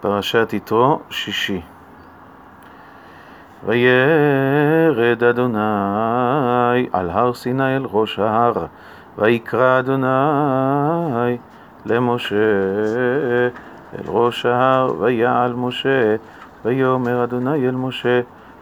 פרשת יתרו, שישי. וירד אדוני על הר סיני אל ראש ההר, ויקרא אדוני למשה אל ראש ההר, ויעל משה, ויאמר אדוני אל משה,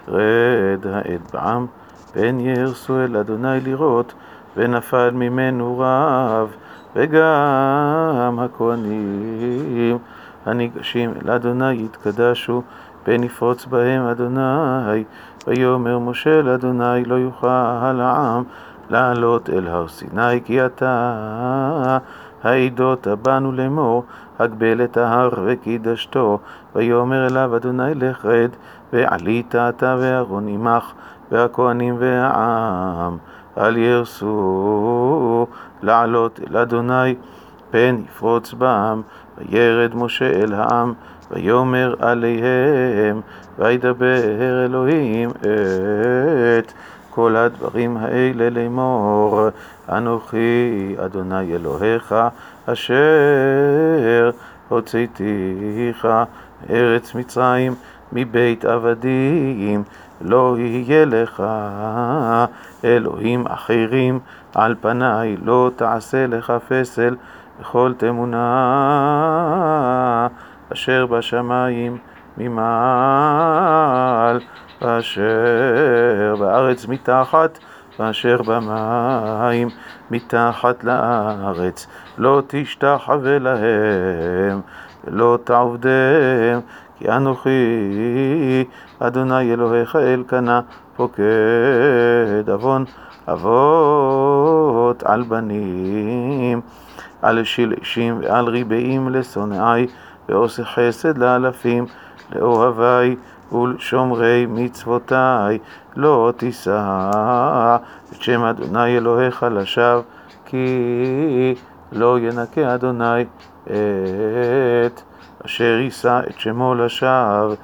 רד העד בעם, פן יהרסו אל אדוני לראות, ונפל ממנו רב, וגם הכהנים הניגשים אל אדוני יתקדשו, פן יפרוץ בהם אדוני, ויאמר משה אל אדוני לא יוכל העם לעלות אל הר סיני, כי אתה העדות בנו לאמור, הגבל את ההר וקידשתו, ויאמר אליו אדוני לך רד, ועלית אתה ואהרון עמך, והכהנים והעם, אל ירסו לעלות אל אדוני, פן יפרוץ בעם, וירד משה אל העם, ויאמר עליהם, וידבר אלוהים את כל הדברים האלה לאמור, אנוכי אדוני אלוהיך, אשר הוצאתיך ארץ מצרים מבית עבדים, לא יהיה לך אלוהים אחרים על פניי, לא תעשה לך פסל בכל תמונה אשר בשמיים ממעל, ואשר בארץ מתחת, ואשר במים מתחת לארץ, לא תשתחווה להם, ולא תעבדם, כי אנוכי אדוני אלוהיך אלקנה, פוקד עוון אבות על בנים, על שלשים ועל ריבעים לשונאי, ועושה חסד לאלפים, לאוהבי ולשומרי מצוותי, לא תישא את שם אדוני אלוהיך לשווא, כי לא ינקה אדוני את אשר יישא את שמו לשווא.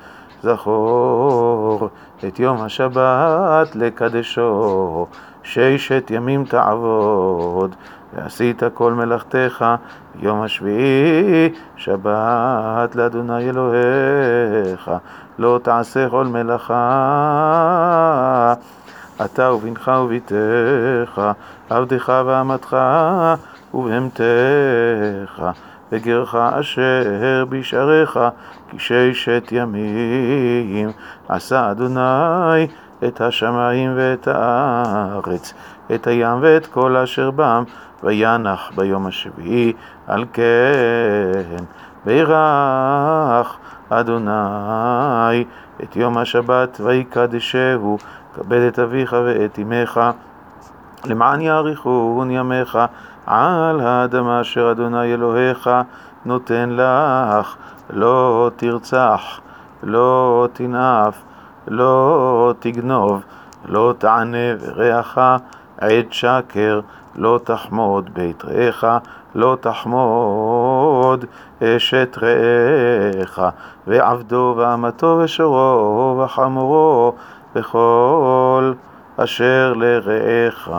זכור את יום השבת לקדשו, ששת ימים תעבוד, ועשית כל מלאכתך, יום השביעי שבת לאדוני אלוהיך, לא תעשה כל מלאכה, אתה ובנך וביתך, עבדך ואמתך ובהמתך, וגרך אשר בשעריך, כי ששת ימים עשה אדוני את השמיים ואת הארץ, את הים ואת כל אשר בם, וינח ביום השביעי, על כן בירך אדוני את יום השבת ויקדשהו, כבד את אביך ואת אמך, למען יאריכון ימיך על האדמה אשר אדוני אלוהיך נותן לך, לא תרצח, לא תנאף, לא תגנוב, לא תענה ורעך עד שקר, לא תחמוד בית רעך, לא תחמוד אשת רעך, ועבדו ואמתו ושורו וחמורו, וכל אשר לרעך.